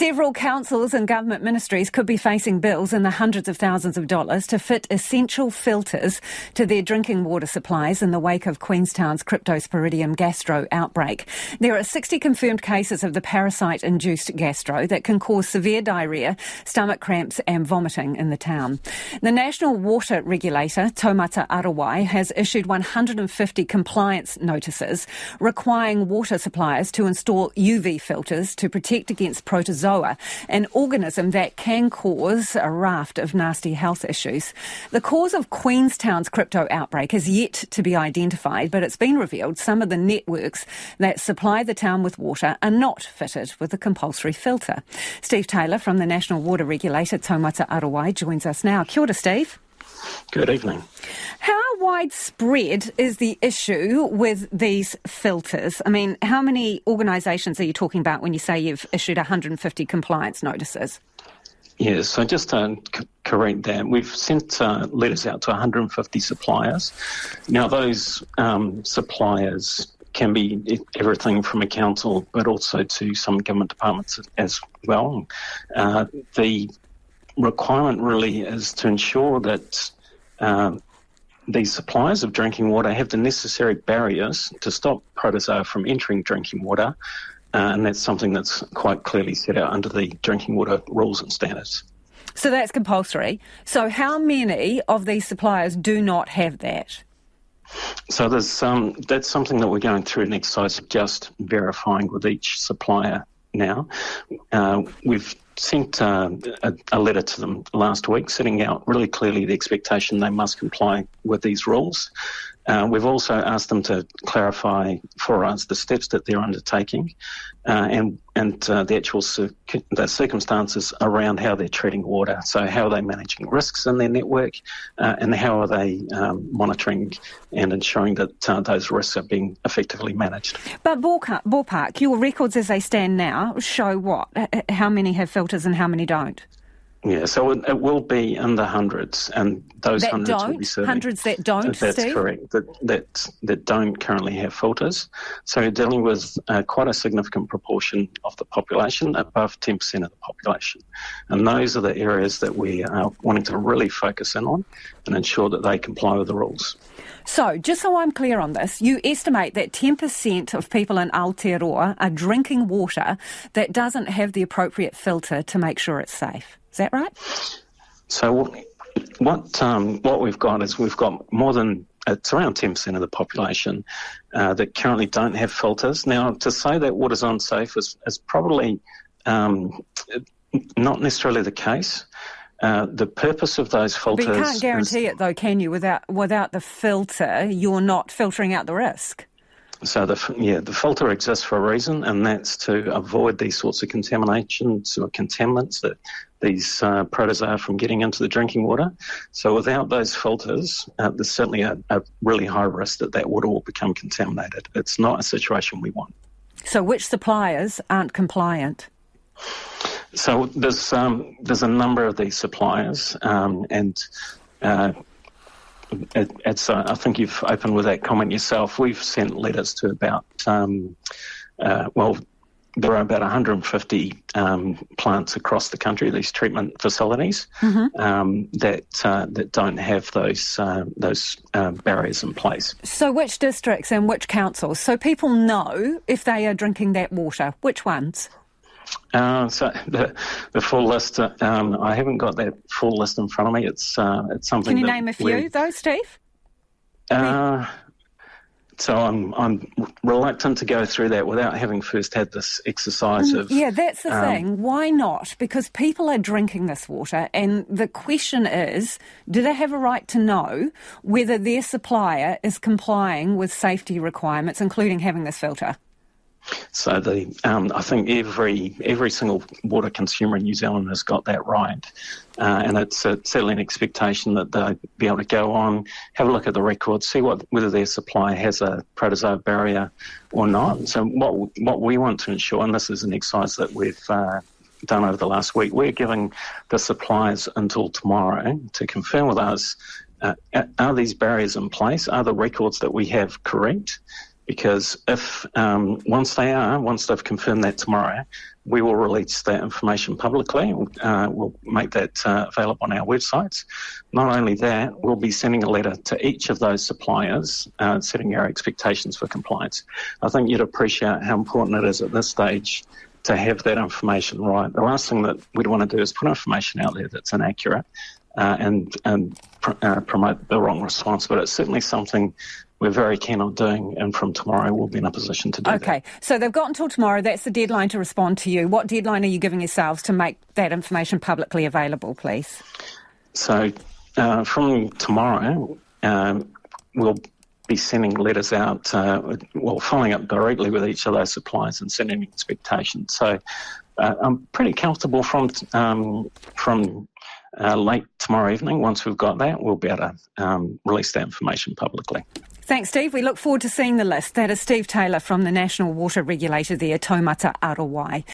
Several councils and government ministries could be facing bills in the hundreds of thousands of dollars to fit essential filters to their drinking water supplies in the wake of Queenstown's Cryptosporidium gastro outbreak. There are 60 confirmed cases of the parasite induced gastro that can cause severe diarrhoea, stomach cramps, and vomiting in the town. The National Water Regulator, Taumata Arowai, has issued 150 compliance notices requiring water suppliers to install UV filters to protect against protozoa an organism that can cause a raft of nasty health issues. The cause of Queenstown's crypto outbreak is yet to be identified, but it's been revealed some of the networks that supply the town with water are not fitted with a compulsory filter. Steve Taylor from the National Water Regulator, Taumata Arowai, joins us now. Kia ora, Steve. Good evening. How widespread is the issue with these filters? I mean, how many organisations are you talking about when you say you've issued 150 compliance notices? Yes, so just to correct that, we've sent uh, letters out to 150 suppliers. Now, those um, suppliers can be everything from a council, but also to some government departments as well. Uh, the requirement really is to ensure that um, these suppliers of drinking water have the necessary barriers to stop protozoa from entering drinking water, uh, and that's something that's quite clearly set out under the drinking water rules and standards. So that's compulsory. So how many of these suppliers do not have that? So there's um, that's something that we're going through an exercise of just verifying with each supplier now. Uh, we've sent uh, a, a, letter to them last week setting out really clearly the expectation they must comply with these rules. Uh, we've also asked them to clarify for us the steps that they're undertaking uh, and and uh, the actual the circumstances around how they're treating water. So how are they managing risks in their network, uh, and how are they um, monitoring and ensuring that uh, those risks are being effectively managed. But ballpark, ballpark, your records as they stand now show what? How many have filters and how many don't? Yeah, so it, it, will be in the hundreds, and those that hundreds don't? will be serving. Hundreds that don't. That's Steve? correct. That that that don't currently have filters. So dealing with uh, quite a significant proportion of the population, above ten percent of the population, and those are the areas that we are wanting to really focus in on and ensure that they comply with the rules. So, just so I'm clear on this, you estimate that 10% of people in Aotearoa are drinking water that doesn't have the appropriate filter to make sure it's safe. Is that right? So what um, what we've got is we've got more than it's around 10% of the population uh, that currently don't have filters. Now, to say that water's unsafe is, is probably um, not necessarily the case. Uh, the purpose of those filters. But you can't guarantee is, it, though, can you? Without without the filter, you're not filtering out the risk. So the yeah the filter exists for a reason, and that's to avoid these sorts of contaminations or contaminants that these uh, protozoa from getting into the drinking water. So without those filters, uh, there's certainly a, a really high risk that that water will become contaminated. It's not a situation we want. So which suppliers aren't compliant? So there's um, there's a number of these suppliers, um, and uh, it, it's uh, I think you've opened with that comment yourself. We've sent letters to about um, uh, well there are about 150 um, plants across the country, these treatment facilities mm-hmm. um, that uh, that don't have those uh, those uh, barriers in place. So, which districts and which councils? So people know if they are drinking that water. Which ones? Uh, so the, the full list, uh, um, I haven't got that full list in front of me. It's uh, it's something. Can you name a few, though, Steve? Uh, so I'm I'm reluctant to go through that without having first had this exercise mm, of yeah. That's the um, thing. Why not? Because people are drinking this water, and the question is, do they have a right to know whether their supplier is complying with safety requirements, including having this filter? So the um, I think every every single water consumer in New Zealand has got that right, uh, and it's, certainly an expectation that they'll be able to go on, have a look at the records, see what whether their supply has a protozoa barrier or not. So what what we want to ensure, and this is an exercise that we've uh, done over the last week, we're giving the suppliers until tomorrow to confirm with us uh, are these barriers in place? Are the records that we have correct? Because if um, once they are, once they've confirmed that tomorrow, we will release that information publicly. Uh, we'll make that uh, available on our websites. Not only that, we'll be sending a letter to each of those suppliers, uh, setting our expectations for compliance. I think you'd appreciate how important it is at this stage to have that information right. The last thing that we'd want to do is put information out there that's inaccurate uh, and, and pr- uh, promote the wrong response. But it's certainly something we're very keen on doing, and from tomorrow we'll be in a position to do okay. that. Okay, so they've got until tomorrow. That's the deadline to respond to you. What deadline are you giving yourselves to make that information publicly available, please? So uh, from tomorrow, um, we'll be sending letters out, uh, well, following up directly with each of those suppliers and sending expectations. So uh, I'm pretty comfortable from um, from uh, late tomorrow evening. Once we've got that, we'll be able to um, release that information publicly. Thanks, Steve. We look forward to seeing the list. That is Steve Taylor from the National Water Regulator there, Taumata Arowai.